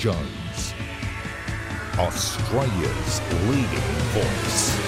Jones, Australia's leading voice.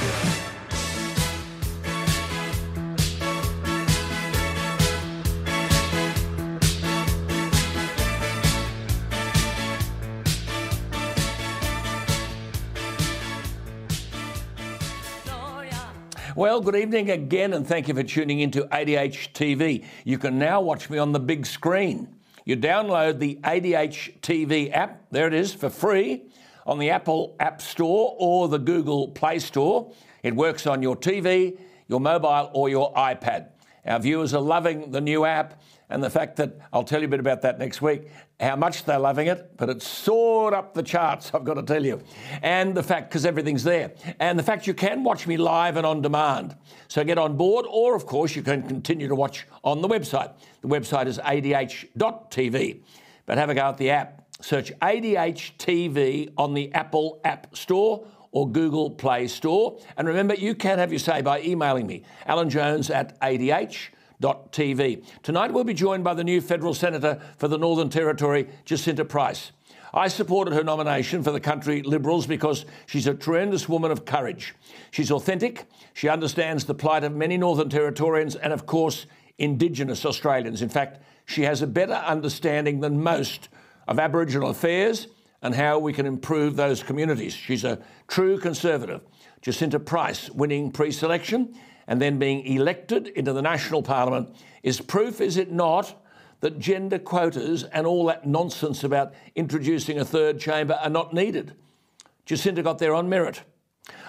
Well, good evening again, and thank you for tuning into ADH TV. You can now watch me on the big screen. You download the ADH TV app, there it is, for free on the Apple App Store or the Google Play Store. It works on your TV, your mobile, or your iPad. Our viewers are loving the new app and the fact that I'll tell you a bit about that next week, how much they're loving it, but it's soared up the charts, I've got to tell you. And the fact, because everything's there, and the fact you can watch me live and on demand. So get on board, or of course, you can continue to watch on the website. The website is adh.tv. But have a go at the app. Search ADH TV on the Apple App Store or Google Play Store. And remember, you can have your say by emailing me, Alan Jones at ADH TV. Tonight we'll be joined by the new federal senator for the Northern Territory, Jacinta Price. I supported her nomination for the country Liberals because she's a tremendous woman of courage. She's authentic, she understands the plight of many Northern Territorians and, of course, Indigenous Australians. In fact, she has a better understanding than most of Aboriginal affairs and how we can improve those communities. She's a true conservative. Jacinta Price winning pre selection and then being elected into the national parliament is proof, is it not, that gender quotas and all that nonsense about introducing a third chamber are not needed. Jacinta got there on merit.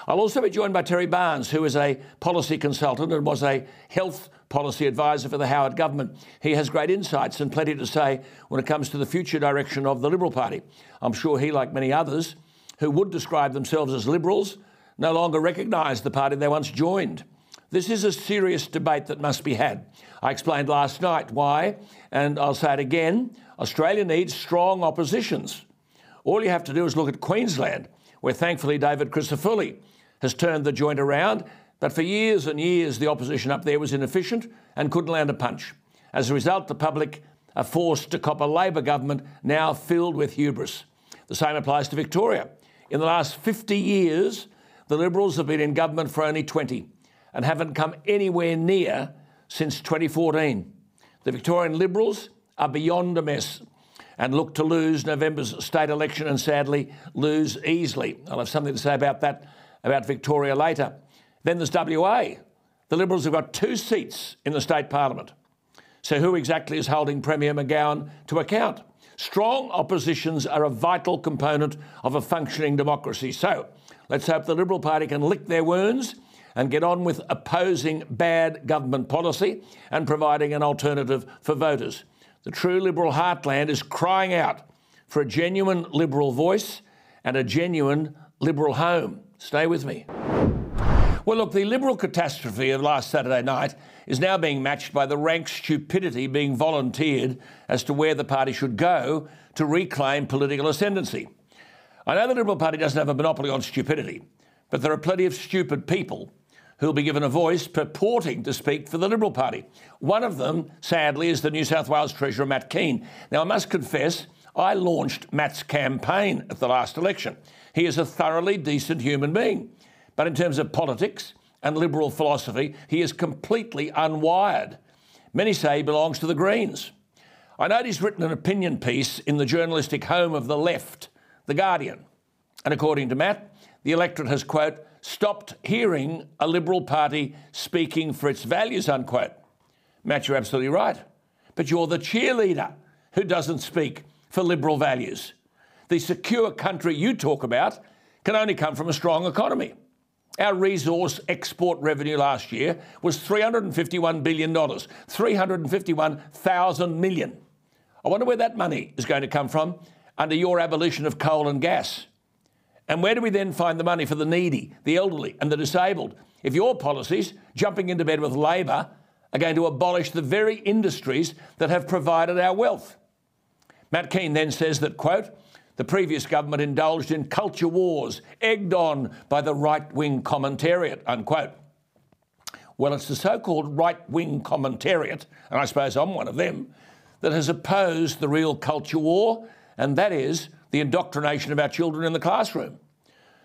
I'll also be joined by Terry Barnes, who is a policy consultant and was a health policy advisor for the Howard government. He has great insights and plenty to say when it comes to the future direction of the Liberal Party. I'm sure he, like many others who would describe themselves as Liberals, no longer recognise the party they once joined. This is a serious debate that must be had. I explained last night why, and I'll say it again Australia needs strong oppositions. All you have to do is look at Queensland, where thankfully David Crisafulli has turned the joint around, but for years and years the opposition up there was inefficient and couldn't land a punch. As a result, the public are forced to cop a Labor government now filled with hubris. The same applies to Victoria. In the last 50 years, the Liberals have been in government for only 20 and haven't come anywhere near since 2014. The Victorian Liberals are beyond a mess and look to lose November's state election and sadly lose easily. I'll have something to say about that, about Victoria later. Then there's WA. The Liberals have got two seats in the state parliament. So, who exactly is holding Premier McGowan to account? Strong oppositions are a vital component of a functioning democracy. So, let's hope the Liberal Party can lick their wounds and get on with opposing bad government policy and providing an alternative for voters. The true Liberal heartland is crying out for a genuine Liberal voice and a genuine Liberal home. Stay with me. Well, look, the Liberal catastrophe of last Saturday night is now being matched by the rank stupidity being volunteered as to where the party should go to reclaim political ascendancy. I know the Liberal Party doesn't have a monopoly on stupidity, but there are plenty of stupid people who'll be given a voice purporting to speak for the Liberal Party. One of them, sadly, is the New South Wales Treasurer, Matt Kean. Now, I must confess, I launched Matt's campaign at the last election. He is a thoroughly decent human being. But in terms of politics and liberal philosophy, he is completely unwired. Many say he belongs to the Greens. I note he's written an opinion piece in the journalistic home of the left, The Guardian. And according to Matt, the electorate has, quote, stopped hearing a Liberal Party speaking for its values, unquote. Matt, you're absolutely right. But you're the cheerleader who doesn't speak for Liberal values. The secure country you talk about can only come from a strong economy. Our resource export revenue last year was $351 billion, 351,000 million. I wonder where that money is going to come from under your abolition of coal and gas. And where do we then find the money for the needy, the elderly, and the disabled? If your policies, jumping into bed with Labor, are going to abolish the very industries that have provided our wealth. Matt Kean then says that, quote, the previous government indulged in culture wars, egged on by the right wing commentariat, unquote. Well, it's the so called right wing commentariat, and I suppose I'm one of them, that has opposed the real culture war, and that is the indoctrination of our children in the classroom.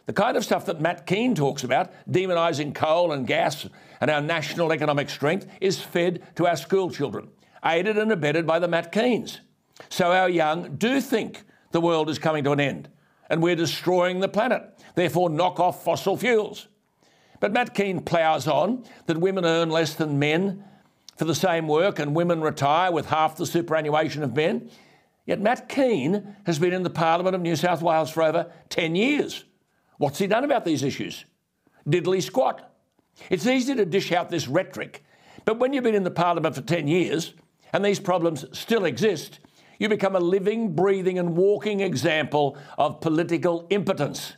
The kind of stuff that Matt Kean talks about, demonising coal and gas and our national economic strength, is fed to our school children, aided and abetted by the Matt Keans. So our young do think the world is coming to an end and we're destroying the planet. Therefore, knock off fossil fuels. But Matt Kean ploughs on that women earn less than men for the same work and women retire with half the superannuation of men. Yet Matt Kean has been in the Parliament of New South Wales for over 10 years. What's he done about these issues? Diddly squat. It's easy to dish out this rhetoric, but when you've been in the Parliament for 10 years and these problems still exist, you become a living, breathing, and walking example of political impotence.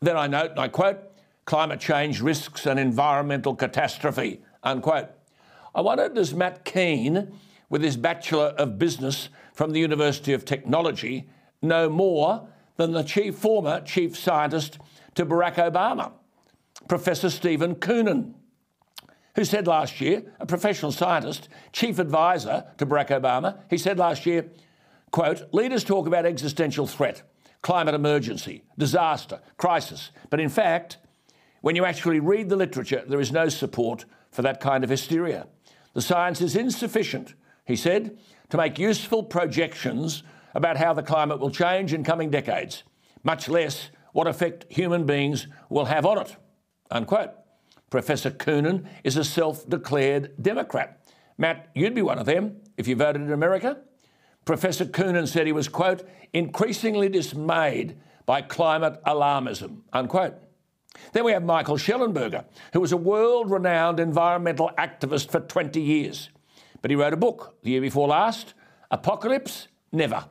Then I note, and I quote, climate change risks an environmental catastrophe, unquote. I wonder, does Matt Kean, with his Bachelor of Business from the University of Technology, know more than the chief, former chief scientist to Barack Obama, Professor Steven Koonin, who said last year, a professional scientist, chief advisor to Barack Obama, he said last year, quote, leaders talk about existential threat, climate emergency, disaster, crisis, but in fact, when you actually read the literature, there is no support for that kind of hysteria. The science is insufficient, he said, to make useful projections about how the climate will change in coming decades, much less what effect human beings will have on it. Unquote. Professor Koonin is a self declared Democrat. Matt, you'd be one of them if you voted in America. Professor Koonin said he was, quote, increasingly dismayed by climate alarmism, unquote. Then we have Michael Shellenberger, who was a world renowned environmental activist for 20 years. But he wrote a book the year before last Apocalypse Never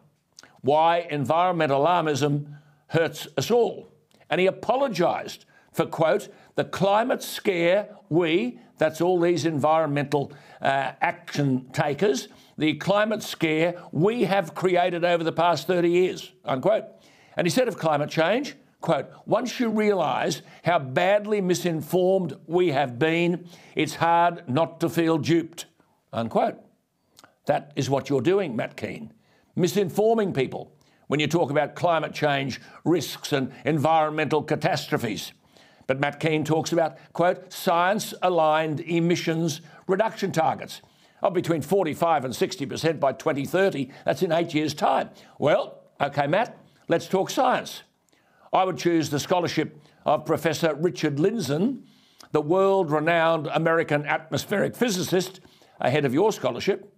Why Environmental Alarmism Hurts Us All. And he apologised for, quote, the climate scare we, that's all these environmental uh, action takers, the climate scare we have created over the past 30 years, unquote. And he said of climate change, quote, once you realise how badly misinformed we have been, it's hard not to feel duped, unquote. That is what you're doing, Matt Kean, misinforming people when you talk about climate change risks and environmental catastrophes. But Matt Kean talks about, quote, science aligned emissions reduction targets of between 45 and 60% by 2030. That's in eight years' time. Well, okay, Matt, let's talk science. I would choose the scholarship of Professor Richard Lindzen, the world renowned American atmospheric physicist, ahead of your scholarship.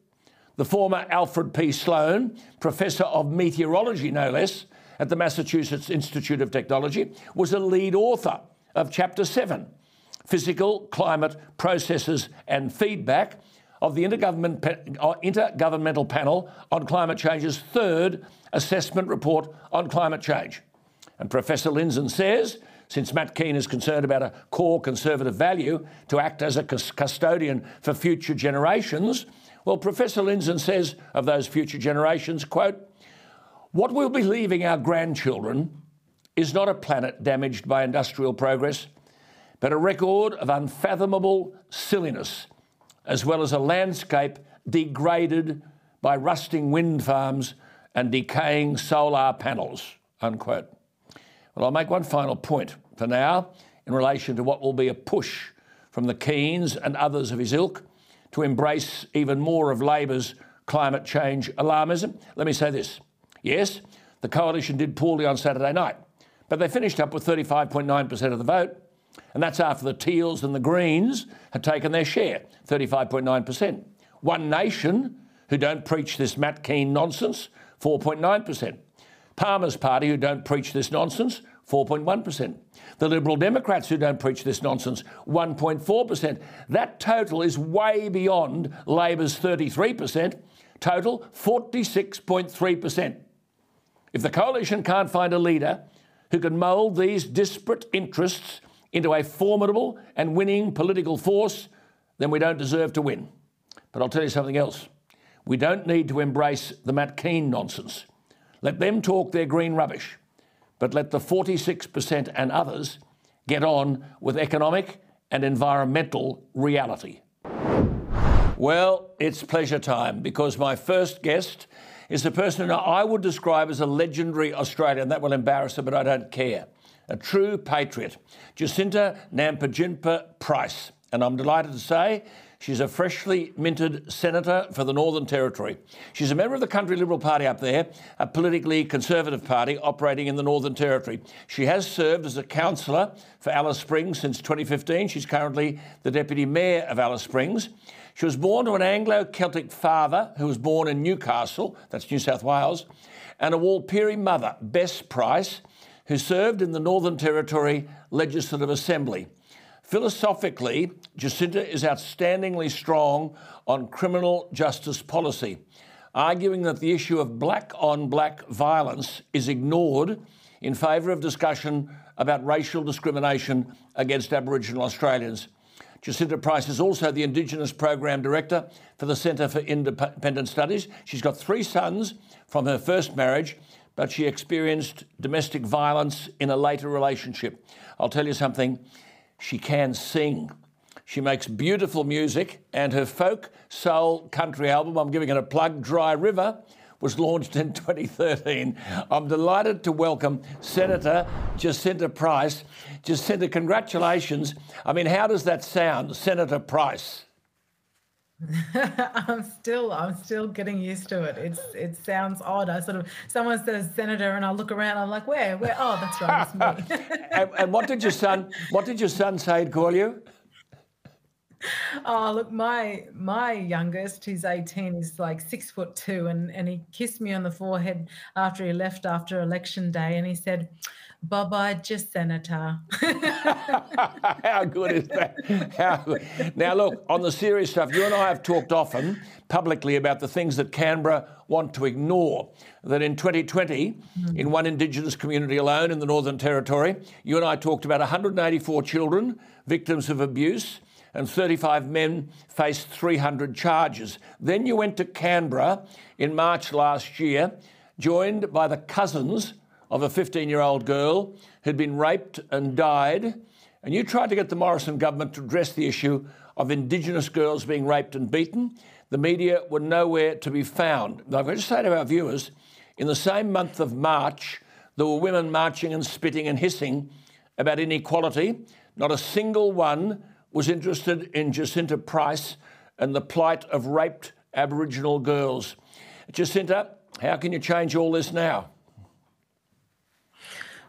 The former Alfred P. Sloan, Professor of Meteorology, no less, at the Massachusetts Institute of Technology, was a lead author of Chapter 7 Physical, Climate, Processes and Feedback of the uh, Intergovernmental Panel on Climate Change's third assessment report on climate change. And Professor Lindzen says, since Matt Kean is concerned about a core conservative value to act as a custodian for future generations, well, Professor Lindzen says of those future generations, quote, what we'll be leaving our grandchildren is not a planet damaged by industrial progress, but a record of unfathomable silliness, as well as a landscape degraded by rusting wind farms and decaying solar panels. Unquote. Well, I'll make one final point for now in relation to what will be a push from the Keans and others of his ilk to embrace even more of Labor's climate change alarmism. Let me say this. Yes, the coalition did poorly on Saturday night. But they finished up with 35.9% of the vote. And that's after the Teals and the Greens had taken their share, 35.9%. One Nation, who don't preach this Matt Kean nonsense, 4.9%. Palmer's Party, who don't preach this nonsense, 4.1%. The Liberal Democrats, who don't preach this nonsense, 1.4%. That total is way beyond Labor's 33%, total 46.3%. If the coalition can't find a leader who can mould these disparate interests into a formidable and winning political force, then we don't deserve to win. But I'll tell you something else. We don't need to embrace the Matt Kean nonsense. Let them talk their green rubbish, but let the 46% and others get on with economic and environmental reality. Well, it's pleasure time because my first guest is the person I would describe as a legendary Australian. That will embarrass her, but I don't care. A true patriot, Jacinta Nampijinpa Price. And I'm delighted to say She's a freshly minted senator for the Northern Territory. She's a member of the Country Liberal Party up there, a politically conservative party operating in the Northern Territory. She has served as a councillor for Alice Springs since 2015. She's currently the deputy mayor of Alice Springs. She was born to an Anglo Celtic father who was born in Newcastle, that's New South Wales, and a Warlpiri mother, Bess Price, who served in the Northern Territory Legislative Assembly. Philosophically, Jacinta is outstandingly strong on criminal justice policy, arguing that the issue of black on black violence is ignored in favour of discussion about racial discrimination against Aboriginal Australians. Jacinta Price is also the Indigenous Program Director for the Centre for Independent Studies. She's got three sons from her first marriage, but she experienced domestic violence in a later relationship. I'll tell you something she can sing. She makes beautiful music, and her folk soul country album, I'm giving it a plug, Dry River, was launched in 2013. I'm delighted to welcome Senator Jacinta Price. Jacinta, congratulations. I mean, how does that sound, Senator Price? I'm still I'm still getting used to it. It's it sounds odd. I sort of someone says senator and I look around. I'm like, where where? Oh, that's right, it's me. and, and, what did your son What did your son say to call you? Oh look, my my youngest, who's 18, is like six foot two, and and he kissed me on the forehead after he left after election day, and he said Bye, just Senator. How good is that? How good. Now, look, on the serious stuff, you and I have talked often publicly about the things that Canberra want to ignore. That in 2020, mm. in one Indigenous community alone in the Northern Territory, you and I talked about 184 children victims of abuse and 35 men faced 300 charges. Then you went to Canberra in March last year, joined by the cousins of a 15 year old girl who'd been raped and died, and you tried to get the Morrison government to address the issue of Indigenous girls being raped and beaten. The media were nowhere to be found. Now, I've got to say to our viewers, in the same month of March, there were women marching and spitting and hissing about inequality. Not a single one was interested in Jacinta Price and the plight of raped Aboriginal girls. Jacinta, how can you change all this now?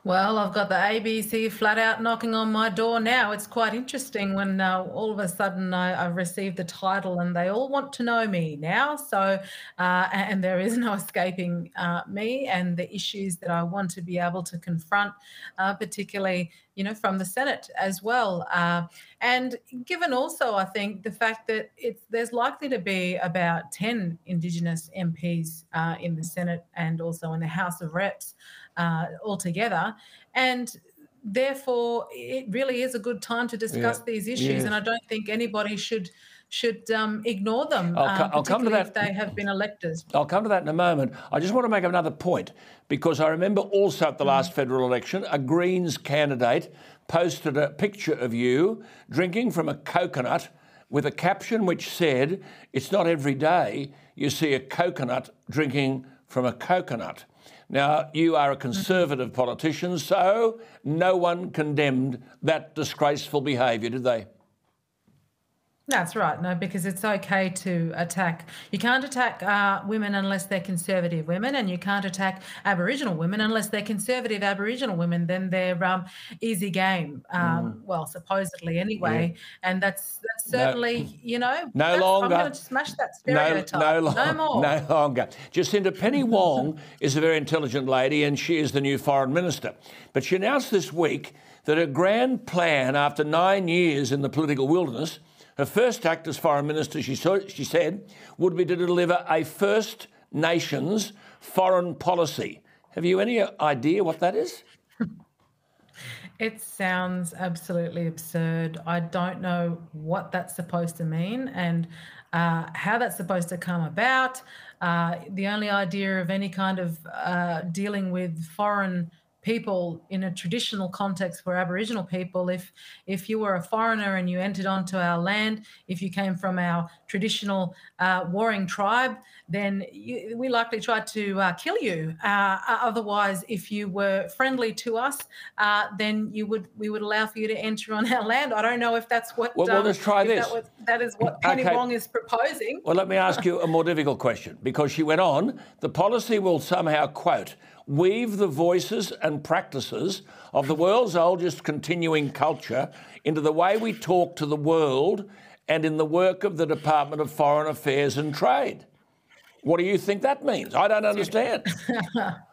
Well, I've got the ABC flat out knocking on my door now. It's quite interesting when uh, all of a sudden I, I received the title and they all want to know me now. So, uh, and there is no escaping uh, me and the issues that I want to be able to confront, uh, particularly, you know, from the Senate as well. Uh, and given also, I think the fact that it's there's likely to be about 10 Indigenous MPs uh, in the Senate and also in the House of Reps uh, altogether. And therefore, it really is a good time to discuss yeah. these issues. And I don't think anybody should should um, ignore them. I'll, um, I'll come to that. If they have been elected. I'll come to that in a moment. I just want to make another point because I remember also at the last mm. federal election, a Greens candidate posted a picture of you drinking from a coconut with a caption which said, "It's not every day you see a coconut drinking from a coconut." Now, you are a Conservative politician, so no one condemned that disgraceful behaviour, did they? That's right. No, because it's okay to attack. You can't attack uh, women unless they're conservative women, and you can't attack Aboriginal women unless they're conservative Aboriginal women. Then they're um, easy game. Um, mm. Well, supposedly anyway. Yeah. And that's that's certainly no, you know no longer. I'm going to smash that stereotype. No, no, no more. No longer. Jacinta Penny Wong is a very intelligent lady, and she is the new foreign minister. But she announced this week that her grand plan, after nine years in the political wilderness her first act as Foreign Minister, she, saw, she said, would be to deliver a First Nations foreign policy. Have you any idea what that is? It sounds absolutely absurd. I don't know what that's supposed to mean and uh, how that's supposed to come about. Uh, the only idea of any kind of uh, dealing with foreign people in a traditional context for Aboriginal people. If if you were a foreigner and you entered onto our land, if you came from our traditional uh, warring tribe, then you, we likely tried to uh, kill you. Uh, otherwise, if you were friendly to us, uh, then you would we would allow for you to enter on our land. I don't know if that's what. Well, um, well let's try this. That, was, that is what Penny okay. Wong is proposing. Well, let me ask you a more difficult question because she went on. The policy will somehow quote weave the voices and practices of the world's oldest continuing culture into the way we talk to the world and in the work of the Department of Foreign Affairs and Trade. What do you think that means? I don't understand.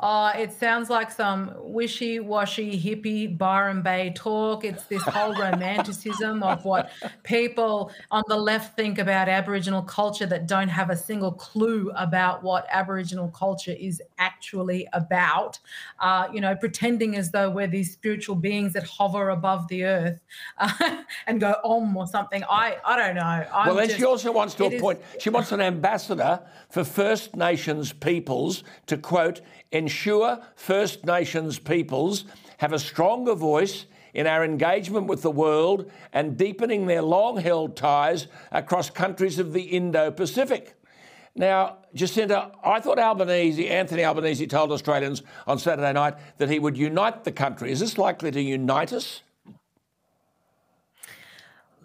Uh, it sounds like some wishy washy hippie Byron Bay talk. It's this whole romanticism of what people on the left think about Aboriginal culture that don't have a single clue about what Aboriginal culture is actually about. Uh, you know, pretending as though we're these spiritual beings that hover above the earth uh, and go om or something. I, I don't know. I'm well, then just, she also wants to appoint, is, she wants an ambassador for First Nations peoples to quote, ensure First Nations peoples have a stronger voice in our engagement with the world and deepening their long held ties across countries of the Indo Pacific. Now, Jacinta, I thought Albanese, Anthony Albanese told Australians on Saturday night that he would unite the country. Is this likely to unite us?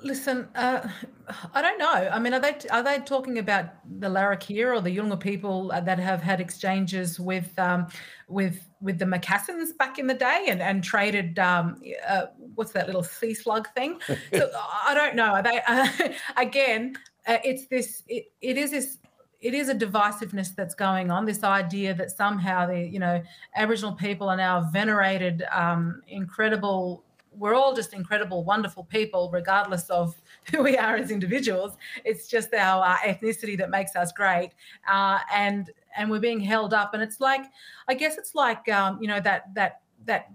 Listen, uh, I don't know. I mean, are they are they talking about the Larrakia or the Yolngu people that have had exchanges with um, with with the Macassans back in the day and and traded um, uh, what's that little sea slug thing? so I don't know. Are they uh, again? Uh, it's this. It, it is this it is a divisiveness that's going on. This idea that somehow the you know Aboriginal people are now venerated, um, incredible we're all just incredible, wonderful people, regardless of who we are as individuals. It's just our uh, ethnicity that makes us great, uh, and and we're being held up. And it's like, I guess it's like, um, you know, that that that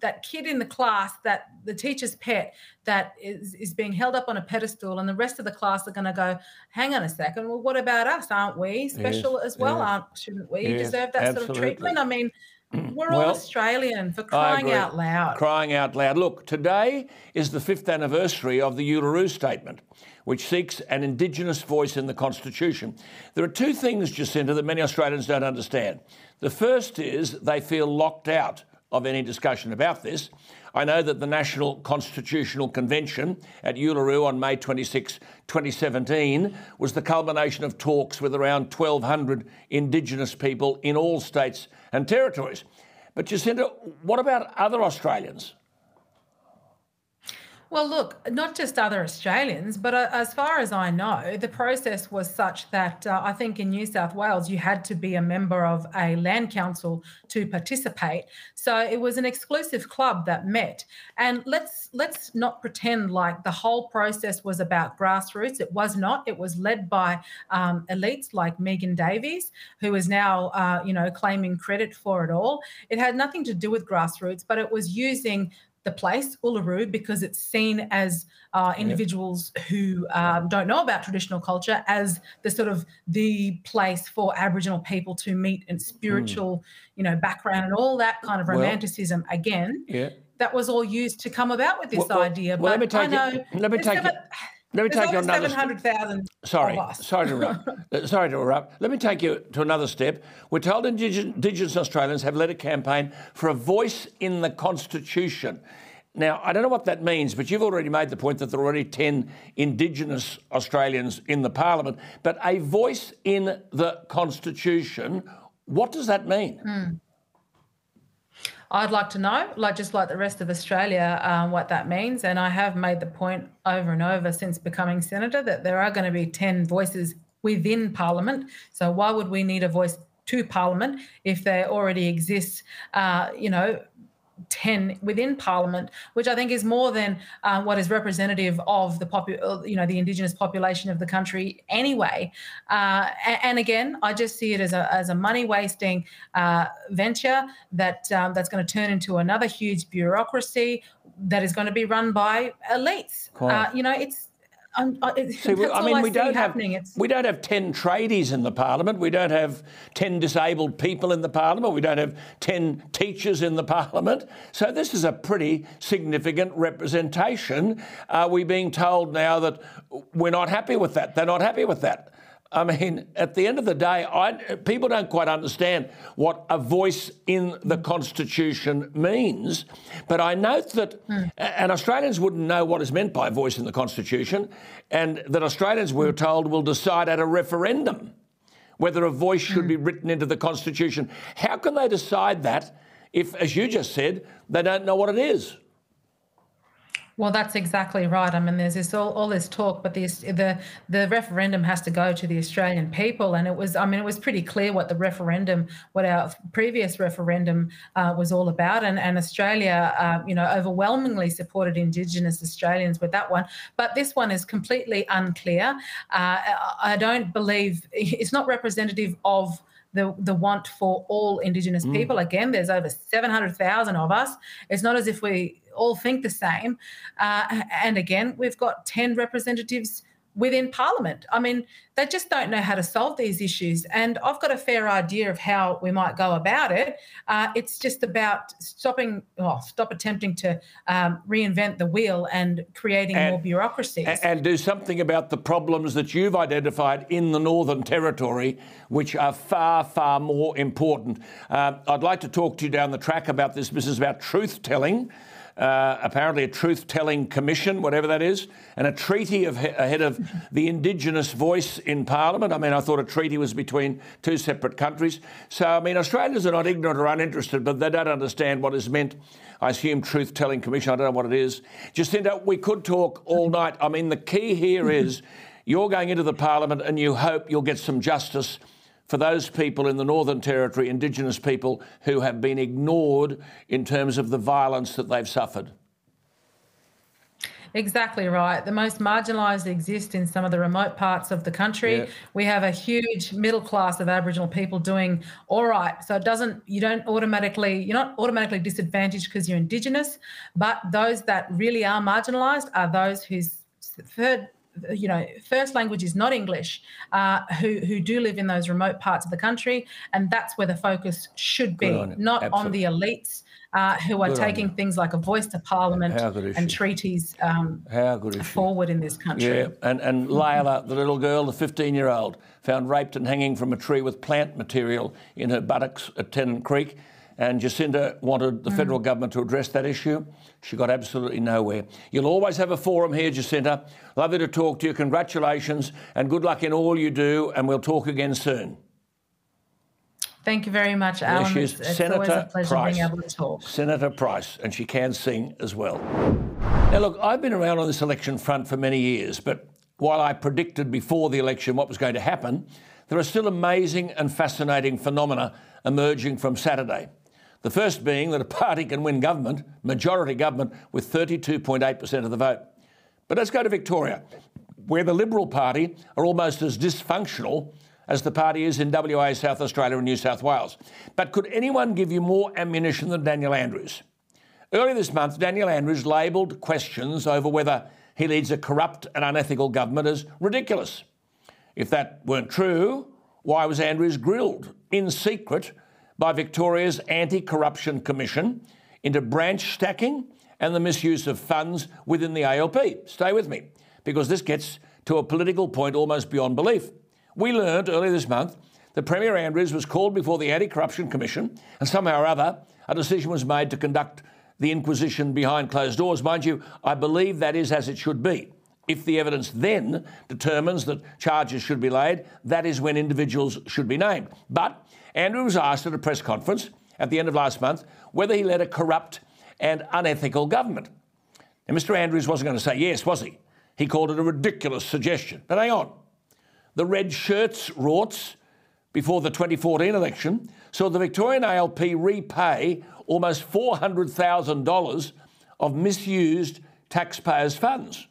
that kid in the class that the teacher's pet that is, is being held up on a pedestal and the rest of the class are going to go hang on a second well what about us aren't we special yes, as well aren't shouldn't we yes, deserve that absolutely. sort of treatment i mean we're well, all Australian for crying out loud. Crying out loud. Look, today is the fifth anniversary of the Uluru Statement, which seeks an Indigenous voice in the Constitution. There are two things, Jacinta, that many Australians don't understand. The first is they feel locked out of any discussion about this. I know that the National Constitutional Convention at Uluru on May 26, 2017, was the culmination of talks with around 1,200 Indigenous people in all states and territories. But Jacinta, uh, what about other Australians? Well, look, not just other Australians, but uh, as far as I know, the process was such that uh, I think in New South Wales you had to be a member of a land council to participate. So it was an exclusive club that met. And let's let's not pretend like the whole process was about grassroots. It was not. It was led by um, elites like Megan Davis, who is now uh, you know claiming credit for it all. It had nothing to do with grassroots, but it was using the place, Uluru, because it's seen as uh, individuals yeah. who um, don't know about traditional culture as the sort of the place for Aboriginal people to meet and spiritual, mm. you know, background and all that kind of romanticism. Well, Again, yeah. that was all used to come about with this well, idea. Well, but let me take I know it. Let me take it. Let me take you another. Seven hundred thousand. Sorry, sorry to interrupt. Uh, sorry to interrupt. Let me take you to another step. We're told Indigenous Australians have led a campaign for a voice in the Constitution. Now, I don't know what that means, but you've already made the point that there are already 10 Indigenous Australians in the Parliament. But a voice in the Constitution, what does that mean? Mm. I'd like to know, like just like the rest of Australia, um, what that means. And I have made the point over and over since becoming senator that there are going to be 10 voices within Parliament. So why would we need a voice to Parliament if there already exists, uh, you know, 10 within parliament which i think is more than uh, what is representative of the popu- uh, you know the indigenous population of the country anyway. Uh, and, and, again i just see it as a, as a money wasting uh, venture that um, that's going to turn into another huge bureaucracy that is going to be run by elites. Uh, you know it's I'm, I, See, I mean, I we don't have it's... we don't have ten tradies in the parliament. We don't have ten disabled people in the parliament. We don't have ten teachers in the parliament. So this is a pretty significant representation. Are we being told now that we're not happy with that? They're not happy with that. I mean, at the end of the day, I, people don't quite understand what a voice in the Constitution means. But I note that, mm. and Australians wouldn't know what is meant by a voice in the Constitution, and that Australians, we were told, will decide at a referendum whether a voice should mm. be written into the Constitution. How can they decide that if, as you just said, they don't know what it is? Well, that's exactly right. I mean, there's this all, all this talk, but this, the the referendum has to go to the Australian people, and it was. I mean, it was pretty clear what the referendum, what our previous referendum uh, was all about, and and Australia, uh, you know, overwhelmingly supported Indigenous Australians with that one. But this one is completely unclear. Uh, I don't believe it's not representative of the, the want for all Indigenous mm. people. Again, there's over 700,000 of us. It's not as if we all think the same. Uh, and again, we've got 10 representatives within Parliament. I mean, they just don't know how to solve these issues. And I've got a fair idea of how we might go about it. Uh, it's just about stopping, well, stop attempting to um, reinvent the wheel and creating and, more bureaucracies. And do something about the problems that you've identified in the Northern Territory, which are far, far more important. Uh, I'd like to talk to you down the track about this. This is about truth telling uh, apparently a truth telling commission, whatever that is, and a treaty of, ahead of the Indigenous voice in Parliament. I mean, I thought a treaty was between two separate countries. So, I mean, Australians are not ignorant or uninterested, but they don't understand what is meant. I assume truth telling commission, I don't know what it is. Jacinta, we could talk all night. I mean, the key here is you're going into the Parliament and you hope you'll get some justice for those people in the Northern Territory, Indigenous people, who have been ignored in terms of the violence that they've suffered. Exactly right. The most marginalised exist in some of the remote parts of the country. Yeah. We have a huge middle class of Aboriginal people doing all right. So it doesn't, you don't automatically, you're not automatically disadvantaged because you're Indigenous, but those that really are marginalised are those whose third you know, first language is not English, uh, who who do live in those remote parts of the country, and that's where the focus should be, on not Absolutely. on the elites uh, who are good taking things like a voice to Parliament and treaties um, forward in this country. Yeah, and and Layla, the little girl, the 15-year-old, found raped and hanging from a tree with plant material in her buttocks at Tennant Creek. And Jacinta wanted the mm. federal government to address that issue. She got absolutely nowhere. You'll always have a forum here, Jacinta. Lovely to talk to you. Congratulations and good luck in all you do. And we'll talk again soon. Thank you very much, Alan. There it's, it's always a pleasure Price. being able to talk. Senator Price, and she can sing as well. Now, look, I've been around on this election front for many years, but while I predicted before the election what was going to happen, there are still amazing and fascinating phenomena emerging from Saturday. The first being that a party can win government, majority government, with 32.8% of the vote. But let's go to Victoria, where the Liberal Party are almost as dysfunctional as the party is in WA, South Australia, and New South Wales. But could anyone give you more ammunition than Daniel Andrews? Earlier this month, Daniel Andrews labelled questions over whether he leads a corrupt and unethical government as ridiculous. If that weren't true, why was Andrews grilled in secret by Victoria's Anti Corruption Commission into branch stacking and the misuse of funds within the ALP. Stay with me, because this gets to a political point almost beyond belief. We learned earlier this month that Premier Andrews was called before the Anti Corruption Commission, and somehow or other, a decision was made to conduct the inquisition behind closed doors. Mind you, I believe that is as it should be. If the evidence then determines that charges should be laid, that is when individuals should be named. But Andrew was asked at a press conference at the end of last month whether he led a corrupt and unethical government. And Mr. Andrews wasn't going to say yes, was he? He called it a ridiculous suggestion. But hang on. The red shirts rorts before the 2014 election saw the Victorian ALP repay almost $400,000 of misused taxpayers' funds.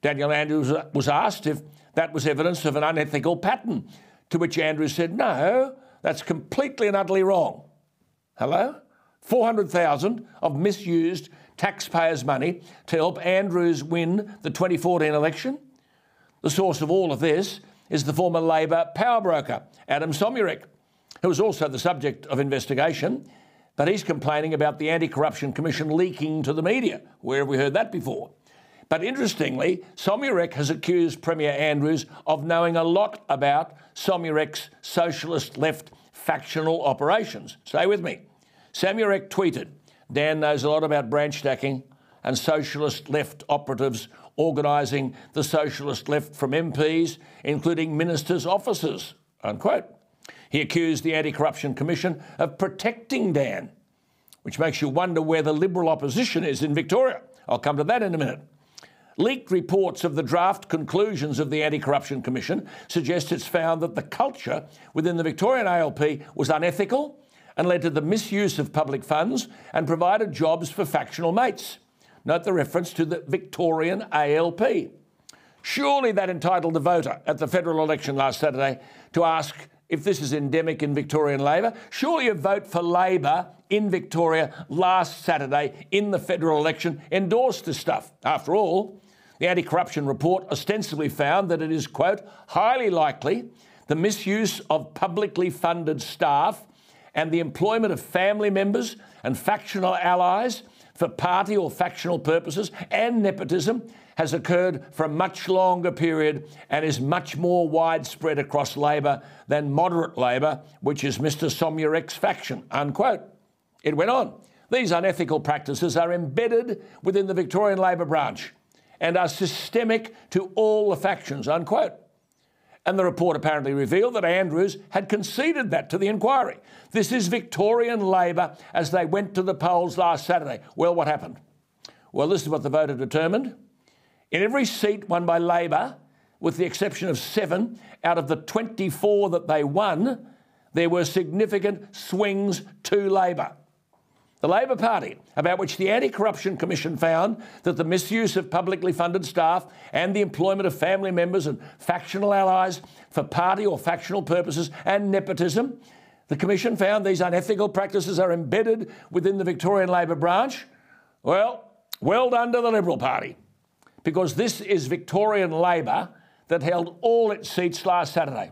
Daniel Andrews was asked if that was evidence of an unethical pattern, to which Andrews said, No, that's completely and utterly wrong. Hello? 400,000 of misused taxpayers' money to help Andrews win the 2014 election? The source of all of this is the former Labor power broker, Adam Somyurek, who was also the subject of investigation, but he's complaining about the Anti Corruption Commission leaking to the media. Where have we heard that before? But interestingly, Somyurek has accused Premier Andrews of knowing a lot about Somyurek's socialist left factional operations. Stay with me. Somyurek tweeted Dan knows a lot about branch stacking and socialist left operatives organising the socialist left from MPs, including ministers' offices. Unquote. He accused the Anti Corruption Commission of protecting Dan, which makes you wonder where the Liberal opposition is in Victoria. I'll come to that in a minute. Leaked reports of the draft conclusions of the Anti Corruption Commission suggest it's found that the culture within the Victorian ALP was unethical and led to the misuse of public funds and provided jobs for factional mates. Note the reference to the Victorian ALP. Surely that entitled the voter at the federal election last Saturday to ask if this is endemic in Victorian Labor. Surely a vote for Labor in Victoria last Saturday in the federal election endorsed this stuff. After all, the anti corruption report ostensibly found that it is, quote, highly likely the misuse of publicly funded staff and the employment of family members and factional allies for party or factional purposes and nepotism has occurred for a much longer period and is much more widespread across Labor than moderate Labor, which is Mr. Somyurek's faction. Unquote. It went on. These unethical practices are embedded within the Victorian Labor branch and are systemic to all the factions, unquote. And the report apparently revealed that Andrews had conceded that to the inquiry. This is Victorian Labor as they went to the polls last Saturday. Well, what happened? Well, this is what the voter determined. In every seat won by Labor, with the exception of seven out of the 24 that they won, there were significant swings to Labor. The Labor Party, about which the Anti Corruption Commission found that the misuse of publicly funded staff and the employment of family members and factional allies for party or factional purposes and nepotism, the Commission found these unethical practices are embedded within the Victorian Labor branch. Well, well done to the Liberal Party, because this is Victorian Labor that held all its seats last Saturday.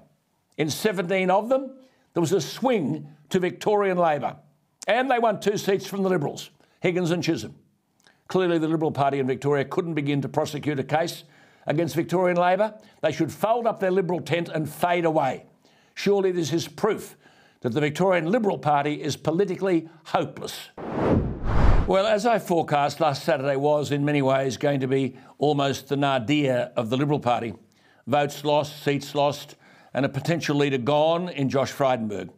In 17 of them, there was a swing to Victorian Labor. And they won two seats from the Liberals, Higgins and Chisholm. Clearly, the Liberal Party in Victoria couldn't begin to prosecute a case against Victorian Labor. They should fold up their Liberal tent and fade away. Surely this is proof that the Victorian Liberal Party is politically hopeless. Well, as I forecast, last Saturday was in many ways going to be almost the nadir of the Liberal Party. Votes lost, seats lost, and a potential leader gone in Josh Frydenberg.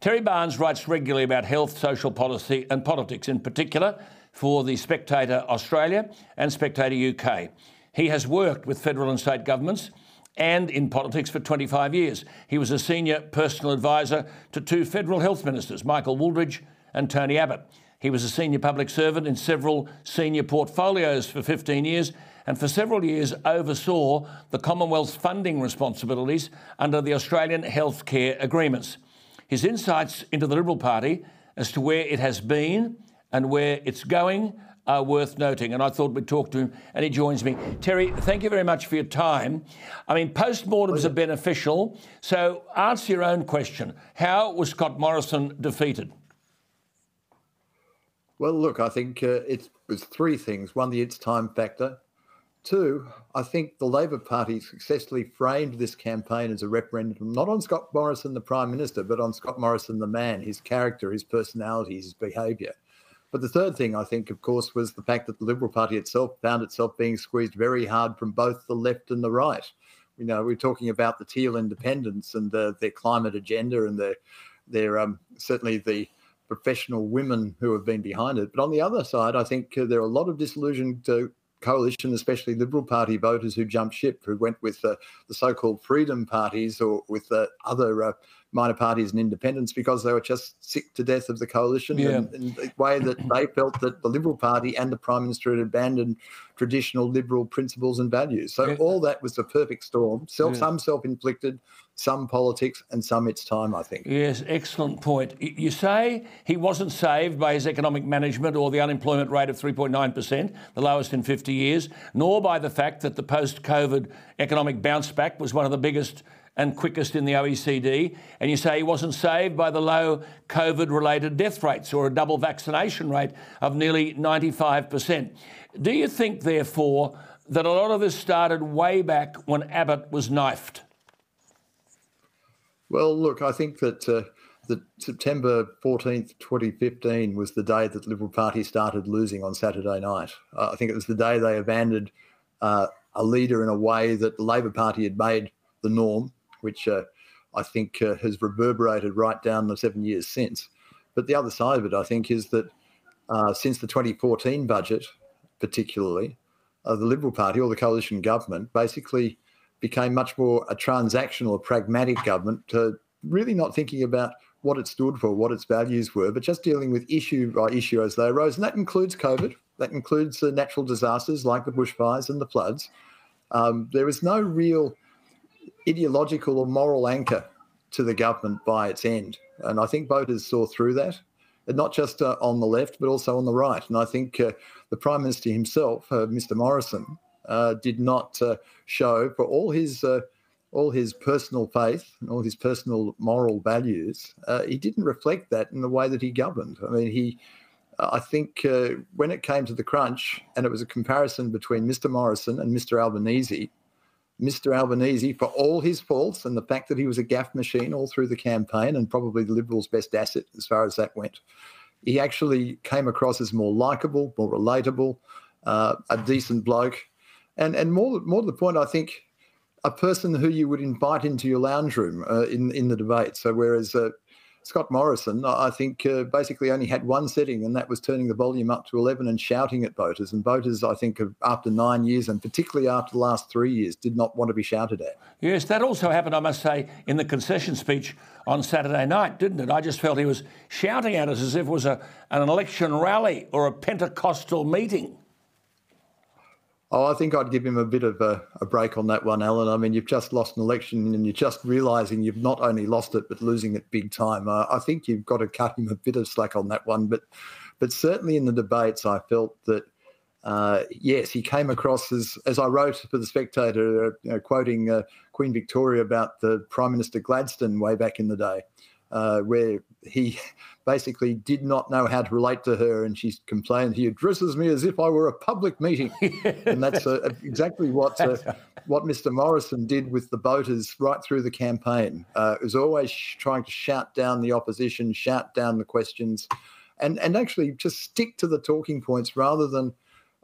Terry Barnes writes regularly about health, social policy, and politics, in particular for the Spectator Australia and Spectator UK. He has worked with federal and state governments and in politics for 25 years. He was a senior personal advisor to two federal health ministers, Michael Wooldridge and Tony Abbott. He was a senior public servant in several senior portfolios for 15 years and for several years oversaw the Commonwealth's funding responsibilities under the Australian Healthcare Agreements. His insights into the Liberal Party as to where it has been and where it's going are worth noting. And I thought we'd talk to him, and he joins me. Terry, thank you very much for your time. I mean, postmortems are beneficial. So answer your own question. How was Scott Morrison defeated? Well, look, I think uh, three things. One, the it's time factor. Two, I think the Labor Party successfully framed this campaign as a referendum not on Scott Morrison, the Prime Minister, but on Scott Morrison, the man, his character, his personality, his behaviour. But the third thing, I think, of course, was the fact that the Liberal Party itself found itself being squeezed very hard from both the left and the right. You know, we're talking about the teal independents and the, their climate agenda and their, their um, certainly the professional women who have been behind it. But on the other side, I think uh, there are a lot of disillusioned uh, coalition, especially Liberal Party voters who jumped ship, who went with uh, the so-called freedom parties or with the other uh, minor parties and independents because they were just sick to death of the coalition yeah. and, and, the way that they felt that the Liberal Party and the Prime Minister had abandoned traditional liberal principles and values. So yeah. all that was a perfect storm. Self, yeah. Some self-inflicted, some politics, and some its time, I think. Yes, excellent point. You say he wasn't saved by his economic management or the unemployment rate of 3.9%, the lowest in 50 years, nor by the fact that the post COVID economic bounce back was one of the biggest and quickest in the OECD. And you say he wasn't saved by the low COVID related death rates or a double vaccination rate of nearly 95%. Do you think, therefore, that a lot of this started way back when Abbott was knifed? Well, look, I think that uh, that September 14th, 2015 was the day that the Liberal Party started losing on Saturday night. Uh, I think it was the day they abandoned uh, a leader in a way that the Labor Party had made the norm, which uh, I think uh, has reverberated right down the seven years since. But the other side of it, I think, is that uh, since the 2014 budget, particularly, the Liberal Party or the coalition government basically became much more a transactional, pragmatic government, to really not thinking about what it stood for, what its values were, but just dealing with issue by issue as they arose. And that includes COVID, that includes the natural disasters like the bushfires and the floods. Um, no real ideological or moral anchor to the government by its end. And I think voters saw through that, and not just uh, on the left, but also on the right. And I think uh, the Prime Minister himself, uh, Mr. Morrison, uh, did not uh, show for all his uh, all his personal faith and all his personal moral values. he didn't reflect that in the way that he governed. I mean, he. I think when it came to the crunch, and it was a comparison between Mr. Morrison and Mr. Albanese, Mr. Albanese, for all his faults and the fact that he was a gaffe machine all through the campaign and probably the Liberals' best asset as far as that went, he actually came across as more likable, more relatable, uh, a decent bloke and and more more to the point, I think a person who you would invite into your lounge room uh, in in the debate. So whereas uh, Scott Morrison, I think, uh, basically only had one setting, and that was turning the volume up to 11 and shouting at voters. And voters, I think, after nine years, and particularly after the last three years, did not want to be shouted at. Yes, that also happened, I must say, in the concession speech on Saturday night, didn't it? I just felt he was shouting at us as if it was a, an election rally or a Pentecostal meeting. Oh, I think I'd give him a bit of a, a, break on that one, Alan. I mean, you've just lost an election and you're just realising you've not only lost it, but losing it big time. Uh, I think you've got to cut him a bit of slack on that one. But, but certainly in the debates, I felt that, uh, yes, he came across as, as I wrote for The Spectator, uh, you know, quoting uh, Queen Victoria about the Prime Minister Gladstone way back in the day uh, where he basically did not know how to relate to her, and she complained, "He addresses me as if I were a public meeting," and that's uh, exactly what uh, what Mr. Morrison did with the voters right through the campaign. Uh, it was always trying to shout down the opposition, shout down the questions, and and actually just stick to the talking points rather than.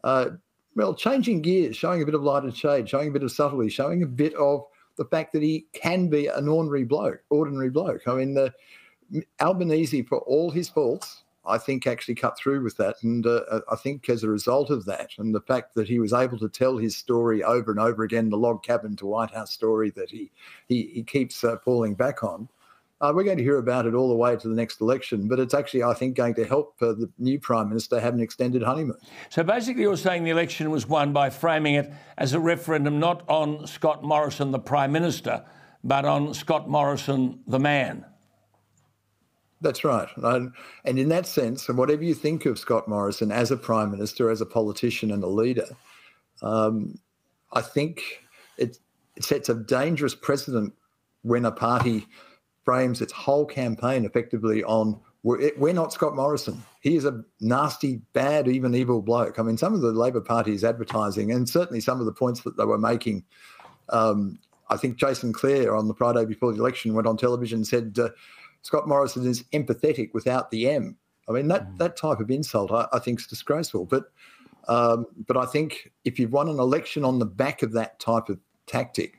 Uh, well, changing gears, showing a bit of light and shade, showing a bit of subtlety, showing a bit of the fact that he can be an ordinary bloke, ordinary bloke. I mean, the Albanese, for all his faults, I think actually cut through with that. And uh, I think as a result of that, and the fact that he was able to tell his story over and over again, the log cabin to White House story that he he, he keeps uh, falling back on, uh, we're going to hear about it all the way to the next election, but it's actually, I think, going to help uh, the new Prime Minister have an extended honeymoon. So basically, you're saying the election was won by framing it as a referendum not on Scott Morrison, the Prime Minister, but on Scott Morrison, the man. That's right. And, and in that sense, and whatever you think of Scott Morrison as a Prime Minister, as a politician and a leader, um, I think it, it sets a dangerous precedent when a party frames its whole campaign effectively on we're not Scott Morrison. He is a nasty, bad, even evil bloke. I mean, some of the Labor Party's advertising, and certainly some of the points that they were making. Um, I think Jason Clare on the Friday before the election went on television and said uh, Scott Morrison is empathetic without the M. I mean, that, mm. that type of insult I, I think is disgraceful. But um, but I think if you've won an election on the back of that type of tactic,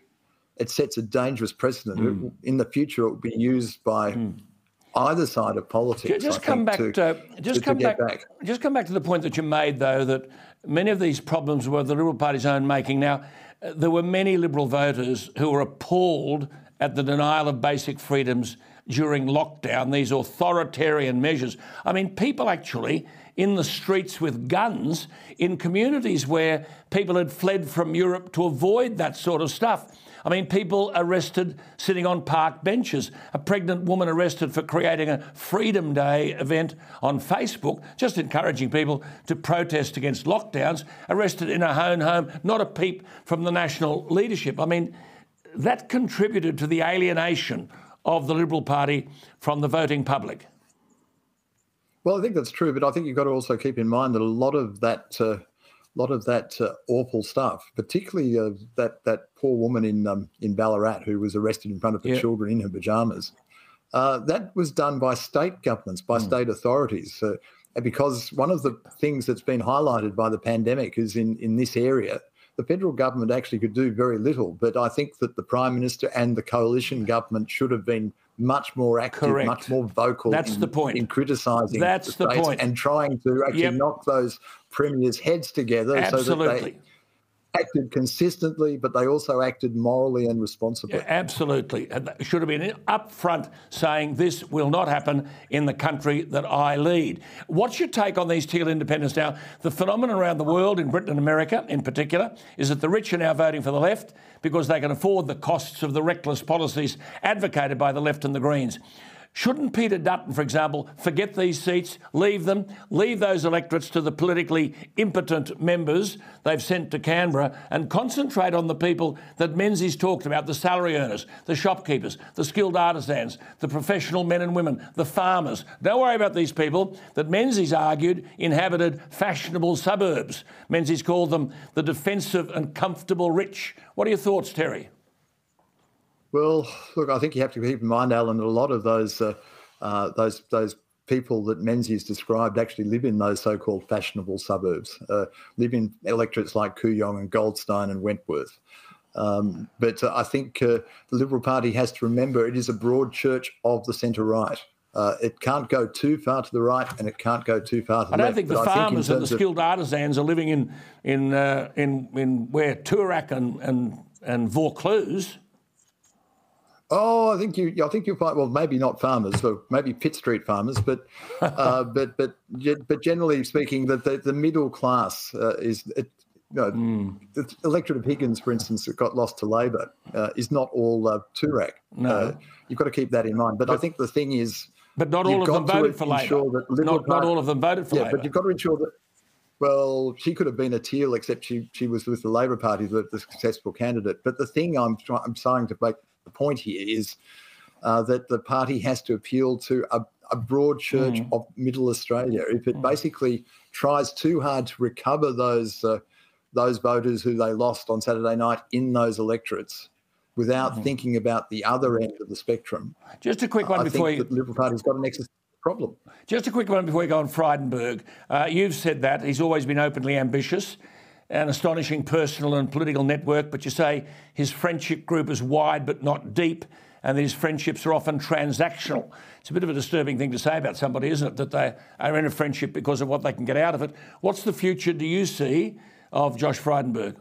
it sets a dangerous precedent. Mm. In the future, it will be used by mm. either side of politics. Just I come back to, to just to, come to back, back, Just come back to the point that you made, though, that many of these problems were the Liberal Party's own making. Now, there were many Liberal voters who were appalled at the denial of basic freedoms during lockdown, these authoritarian measures. I mean, people actually in the streets with guns in communities where people had fled from Europe to avoid that sort of stuff. I mean, people arrested sitting on park benches. A pregnant woman arrested for creating a Freedom Day event on Facebook, just encouraging people to protest against lockdowns, arrested in her own home, not a peep from the national leadership. I mean, that contributed to the alienation of the Liberal Party from the voting public. Well, I think that's true, but I think you've got to also keep in mind that a lot of that, uh, lot of that uh, awful stuff, particularly uh, that that poor woman in um, in Ballarat who was arrested in front of her children in her pajamas, uh, that was done by state governments, by mm. state authorities, uh, because one of the things that's been highlighted by the pandemic is in in this area the federal government actually could do very little. But I think that the prime minister and the coalition government should have been much more active, Correct. much more vocal. That's in, the point. in criticising. That's the, the point. and trying to actually yep. knock those premiers' heads together Absolutely. so that they acted consistently, but they also acted morally and responsibly. Yeah, absolutely. Should have been upfront saying this will not happen in the country that I lead. What's your take on these Teal independents now? The phenomenon around the world, in Britain and America in particular, is that the rich are now voting for the left because they can afford the costs of the reckless policies advocated by the left and the Greens. Shouldn't Peter Dutton, for example, forget these seats, leave them, leave those electorates to the politically impotent members they've sent to Canberra, and concentrate on the people that Menzies talked about the salary earners, the shopkeepers, the skilled artisans, the professional men and women, the farmers? Don't worry about these people that Menzies argued inhabited fashionable suburbs. Menzies called them the defensive and comfortable rich. What are your thoughts, Terry? Well, look, I think you have to keep in mind, Alan, that a lot of those uh, uh, those those people that Menzies described actually live in those so-called fashionable suburbs, uh, live in electorates like Kooyong and Goldstein and Wentworth. Um, but uh, I think uh, the Liberal Party has to remember it is a broad church of the centre right. Uh, it can't go too far to the right, and it can't go too far to the left. I don't left. think the farmers think and the skilled artisans are living in in uh, in in where Toorak and and and Vaucluse. Oh, I think you. I think you'll find. Well, maybe not farmers, but maybe Pitt Street farmers, but uh, but but but generally speaking, that the, the, middle class uh, is. It, you know, mm. the electorate of Higgins, for instance, that got lost to Labor, uh, is not all uh, Toorak. No. Uh, you've got to keep that in mind. But, but I think the thing is, but not all of them voted for Labor. Not, not all of them voted for yeah, Labor. but you've got to ensure that well, she could have been a teal, except she she was with the Labor Party, the, the successful candidate. But the thing I'm I'm trying to make the point here is uh, that the party has to appeal to a, a broad church mm. of Middle Australia. If it mm. basically tries too hard to recover those uh, those voters who they lost on Saturday night in those electorates, without mm. thinking about the other end of the spectrum, just a quick one I before think you. The Liberal Party's got an existential problem. Just a quick one before we go on Frydenberg. Uh, you've said that he's always been openly ambitious an astonishing personal and political network, but you say his friendship group is wide but not deep, and these friendships are often transactional. It's a bit of a disturbing thing to say about somebody, isn't it? That they are in a friendship because of what they can get out of it. What's the future do you see of Josh Frydenberg?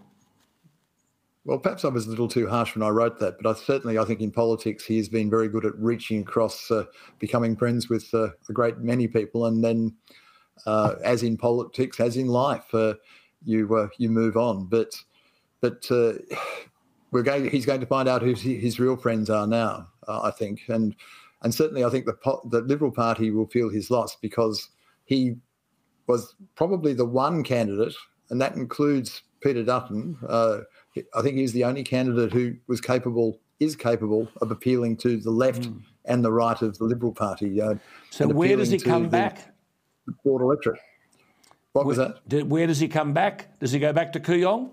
Well, perhaps I was a little too harsh when I wrote that, but I certainly I think in politics he has been very good at reaching across, uh, becoming friends with uh, a great many people, and then, uh, as in politics, as in life, uh, you uh, you move on. But but uh, we're going. He's going to find out who his real friends are now. Uh, I think, and and certainly I think the the Liberal Party will feel his loss because he was probably the one candidate, and that includes Peter Dutton. Uh, I think he's the only candidate who was capable is capable of appealing to the left mm. and the right of the Liberal Party. Uh, so where does he come back? Broad electorate. What was that? Where does he come back? Does he go back to Kooyong?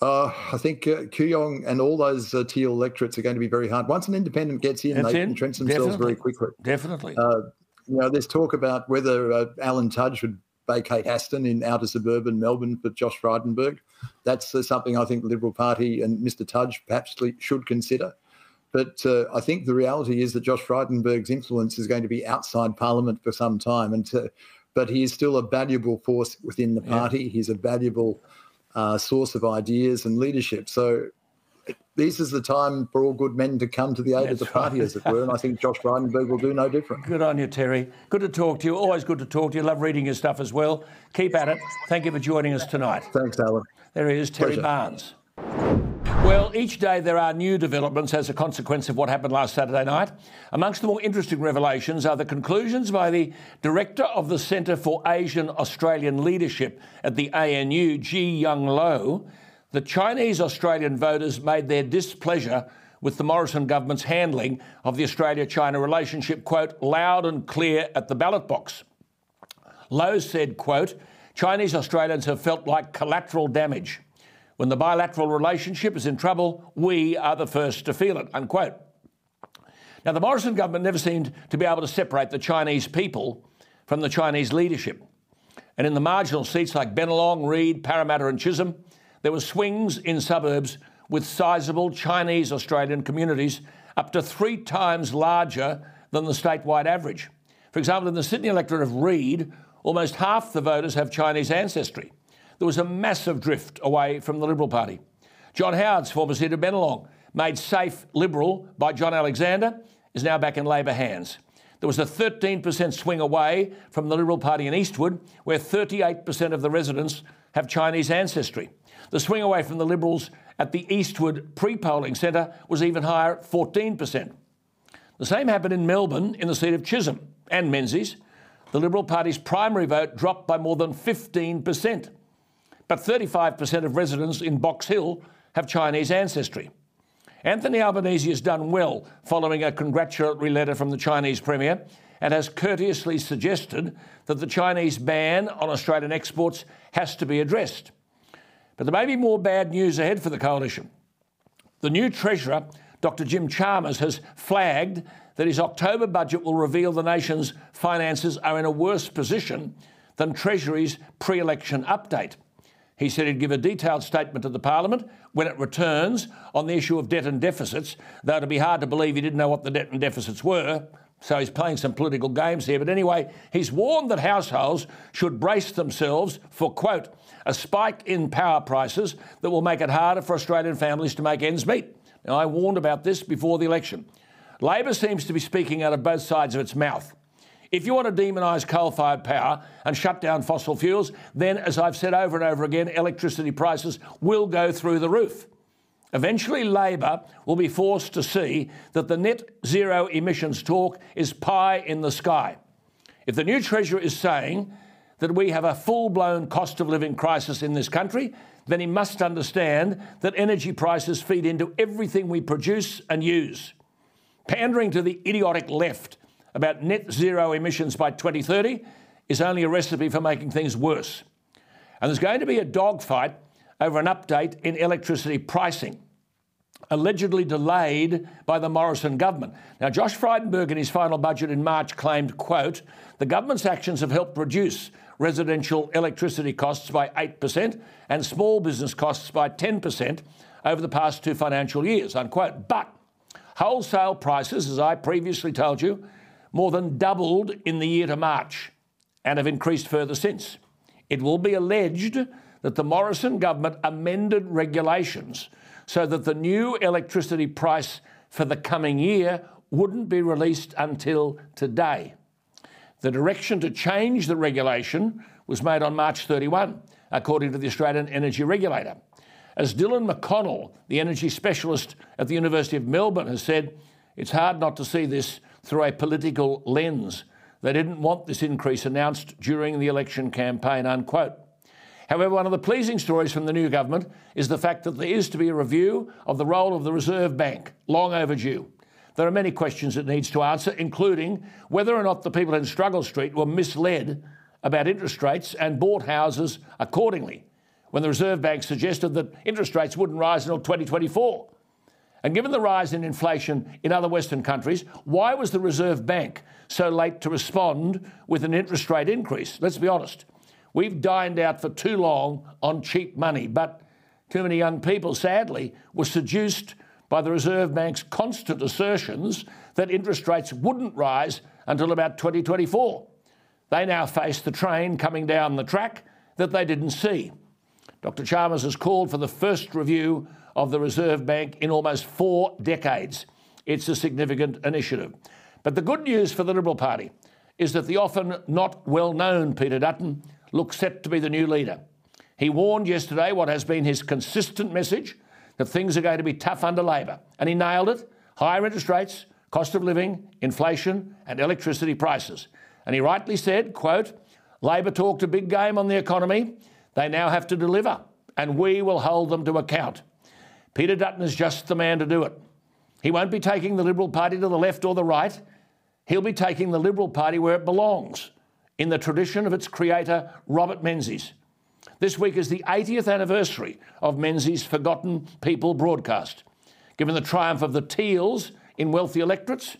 Uh, I think uh, Kooyong and all those uh, teal electorates are going to be very hard. Once an independent gets in, That's they in. entrench themselves Definitely. very quickly. Definitely. Uh, you know, there's talk about whether uh, Alan Tudge would vacate Aston in outer suburban Melbourne for Josh Frydenberg. That's uh, something I think the Liberal Party and Mr. Tudge perhaps should consider. But uh, I think the reality is that Josh Frydenberg's influence is going to be outside Parliament for some time. And to, but he is still a valuable force within the party. Yeah. He's a valuable uh, source of ideas and leadership. So this is the time for all good men to come to the aid That's of the party, right. as it were. And I think Josh Frydenberg will do no different. Good on you, Terry. Good to talk to you. Always good to talk to you. Love reading your stuff as well. Keep at it. Thank you for joining us tonight. Thanks, Alan. There he is, Terry Pleasure. Barnes. Well, each day there are new developments as a consequence of what happened last Saturday night. Amongst the more interesting revelations are the conclusions by the director of the Centre for Asian Australian Leadership at the ANU, Jieh-Yung Lo, that Chinese Australian voters made their displeasure with the Morrison government's handling of the Australia China relationship, quote, loud and clear at the ballot box. Lo said, quote, Chinese Australians have felt like collateral damage. When the bilateral relationship is in trouble, we are the first to feel it, unquote. Now, the Morrison government never seemed to be able to separate the Chinese people from the Chinese leadership. And in the marginal seats like Bennelong, Reid, Parramatta, and Chisholm, there were swings in suburbs with sizable Chinese Australian communities up to three times larger than the statewide average. For example, in the Sydney electorate of Reid, almost half the voters have Chinese ancestry. There was a massive drift away from the Liberal Party. John Howard's former seat of Bennelong, made safe Liberal by John Alexander, is now back in Labor hands. There was a 13% swing away from the Liberal Party in Eastwood, where 38% of the residents have Chinese ancestry. The swing away from the Liberals at the Eastwood pre polling centre was even higher at 14%. The same happened in Melbourne in the seat of Chisholm and Menzies. The Liberal Party's primary vote dropped by more than 15%. But 35% of residents in Box Hill have Chinese ancestry. Anthony Albanese has done well following a congratulatory letter from the Chinese Premier and has courteously suggested that the Chinese ban on Australian exports has to be addressed. But there may be more bad news ahead for the coalition. The new Treasurer, Dr. Jim Chalmers, has flagged that his October budget will reveal the nation's finances are in a worse position than Treasury's pre election update. He said he'd give a detailed statement to the Parliament when it returns on the issue of debt and deficits, though it'd be hard to believe he didn't know what the debt and deficits were. So he's playing some political games here. But anyway, he's warned that households should brace themselves for, quote, a spike in power prices that will make it harder for Australian families to make ends meet. Now, I warned about this before the election. Labor seems to be speaking out of both sides of its mouth. If you want to demonise coal fired power and shut down fossil fuels, then, as I've said over and over again, electricity prices will go through the roof. Eventually, Labor will be forced to see that the net zero emissions talk is pie in the sky. If the new Treasurer is saying that we have a full blown cost of living crisis in this country, then he must understand that energy prices feed into everything we produce and use. Pandering to the idiotic left about net zero emissions by 2030 is only a recipe for making things worse. And there's going to be a dogfight over an update in electricity pricing, allegedly delayed by the Morrison government. Now, Josh Frydenberg in his final budget in March claimed, quote, the government's actions have helped reduce residential electricity costs by 8% and small business costs by 10% over the past two financial years, unquote. But wholesale prices, as I previously told you, more than doubled in the year to March and have increased further since. It will be alleged that the Morrison government amended regulations so that the new electricity price for the coming year wouldn't be released until today. The direction to change the regulation was made on March 31, according to the Australian Energy Regulator. As Dylan McConnell, the energy specialist at the University of Melbourne, has said, it's hard not to see this through a political lens. They didn't want this increase announced during the election campaign, unquote. However, one of the pleasing stories from the new government is the fact that there is to be a review of the role of the Reserve Bank, long overdue. There are many questions it needs to answer, including whether or not the people in Struggle Street were misled about interest rates and bought houses accordingly when the Reserve Bank suggested that interest rates wouldn't rise until 2024. And given the rise in inflation in other Western countries, why was the Reserve Bank so late to respond with an interest rate increase? Let's be honest. We've dined out for too long on cheap money, but too many young people, sadly, were seduced by the Reserve Bank's constant assertions that interest rates wouldn't rise until about 2024. They now face the train coming down the track that they didn't see. Dr. Chalmers has called for the first review of the Reserve Bank in almost four decades. It's a significant initiative. But the good news for the Liberal Party is that the often not well known Peter Dutton looks set to be the new leader. He warned yesterday what has been his consistent message that things are going to be tough under Labor, and he nailed it higher interest rates, cost of living, inflation, and electricity prices. And he rightly said, quote, Labor talked a big game on the economy. They now have to deliver, and we will hold them to account. Peter Dutton is just the man to do it. He won't be taking the Liberal Party to the left or the right. He'll be taking the Liberal Party where it belongs, in the tradition of its creator, Robert Menzies. This week is the 80th anniversary of Menzies' Forgotten People broadcast. Given the triumph of the Teals in wealthy electorates,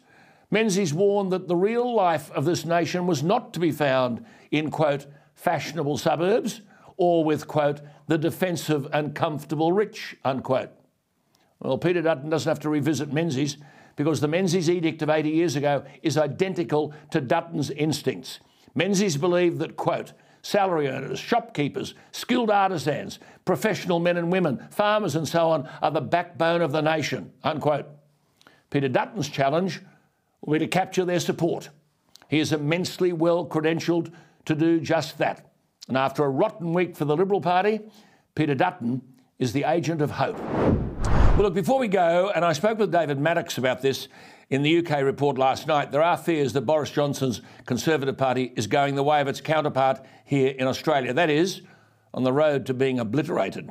Menzies warned that the real life of this nation was not to be found in, quote, fashionable suburbs or with, quote, the defensive and comfortable rich, unquote. Well, Peter Dutton doesn't have to revisit Menzies because the Menzies edict of 80 years ago is identical to Dutton's instincts. Menzies believed that, quote, salary earners, shopkeepers, skilled artisans, professional men and women, farmers, and so on are the backbone of the nation, unquote. Peter Dutton's challenge will be to capture their support. He is immensely well credentialed to do just that. And after a rotten week for the Liberal Party, Peter Dutton is the agent of hope. Well, look, before we go, and I spoke with David Maddox about this in the UK report last night, there are fears that Boris Johnson's Conservative Party is going the way of its counterpart here in Australia. That is, on the road to being obliterated.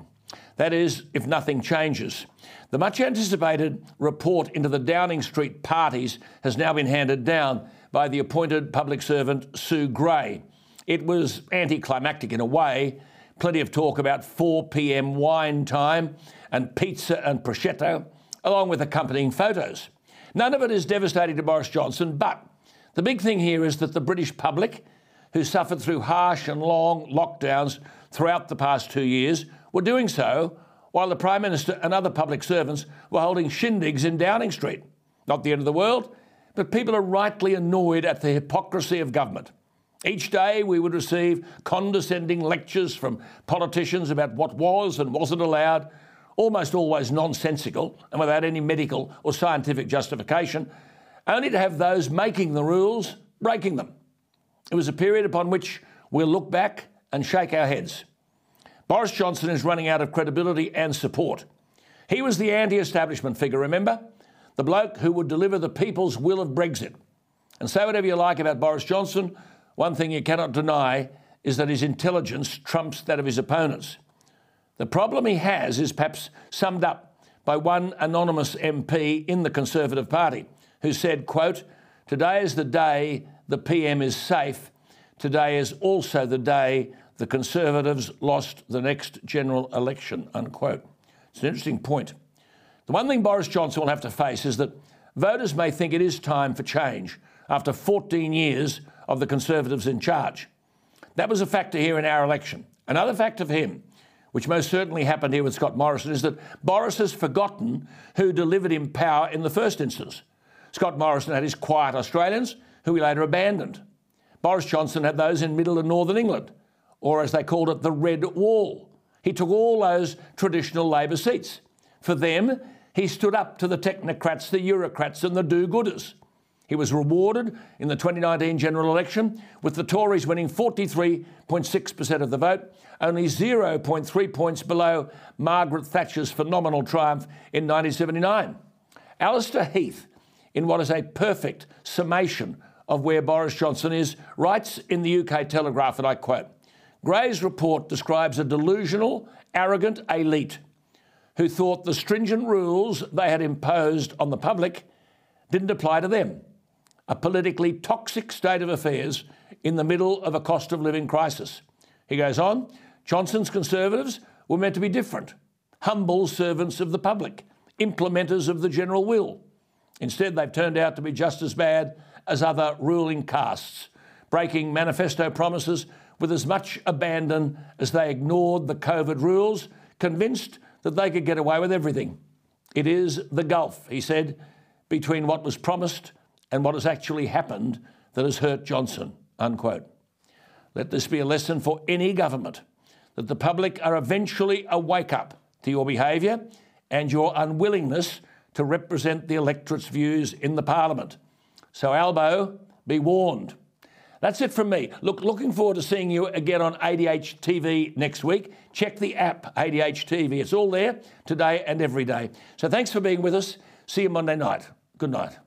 That is, if nothing changes. The much anticipated report into the Downing Street parties has now been handed down by the appointed public servant Sue Gray. It was anticlimactic in a way. Plenty of talk about 4 pm wine time and pizza and prosciutto, along with accompanying photos. None of it is devastating to Boris Johnson, but the big thing here is that the British public, who suffered through harsh and long lockdowns throughout the past two years, were doing so while the Prime Minister and other public servants were holding shindigs in Downing Street. Not the end of the world, but people are rightly annoyed at the hypocrisy of government. Each day we would receive condescending lectures from politicians about what was and wasn't allowed, almost always nonsensical and without any medical or scientific justification, only to have those making the rules breaking them. It was a period upon which we'll look back and shake our heads. Boris Johnson is running out of credibility and support. He was the anti establishment figure, remember? The bloke who would deliver the people's will of Brexit. And say whatever you like about Boris Johnson, one thing you cannot deny is that his intelligence trumps that of his opponents. The problem he has is perhaps summed up by one anonymous MP in the Conservative Party who said, quote, Today is the day the PM is safe. Today is also the day the Conservatives lost the next general election, unquote. It's an interesting point. The one thing Boris Johnson will have to face is that voters may think it is time for change after 14 years of the Conservatives in charge. That was a factor here in our election. Another factor for him, which most certainly happened here with Scott Morrison, is that Boris has forgotten who delivered him power in the first instance. Scott Morrison had his quiet Australians, who he later abandoned. Boris Johnson had those in middle and northern England, or as they called it, the Red Wall. He took all those traditional Labor seats. For them, he stood up to the technocrats, the Eurocrats, and the do gooders. He was rewarded in the 2019 general election, with the Tories winning 43.6% of the vote, only 0.3 points below Margaret Thatcher's phenomenal triumph in 1979. Allister Heath, in what is a perfect summation of where Boris Johnson is, writes in the UK Telegraph, and I quote Gray's report describes a delusional, arrogant elite who thought the stringent rules they had imposed on the public didn't apply to them a politically toxic state of affairs in the middle of a cost of living crisis. He goes on Johnson's Conservatives were meant to be different, humble servants of the public, implementers of the general will. Instead, they've turned out to be just as bad as other ruling castes, breaking manifesto promises with as much abandon as they ignored the COVID rules, convinced that they could get away with everything. It is the gulf, he said, between what was promised and what has actually happened that has hurt Johnson. Unquote. Let this be a lesson for any government that the public are eventually a wake up to your behaviour and your unwillingness to represent the electorate's views in the Parliament. So, Albo, be warned. That's it from me. Look, looking forward to seeing you again on ADH TV next week. Check the app, ADH TV. It's all there today and every day. So thanks for being with us. See you Monday night. Good night.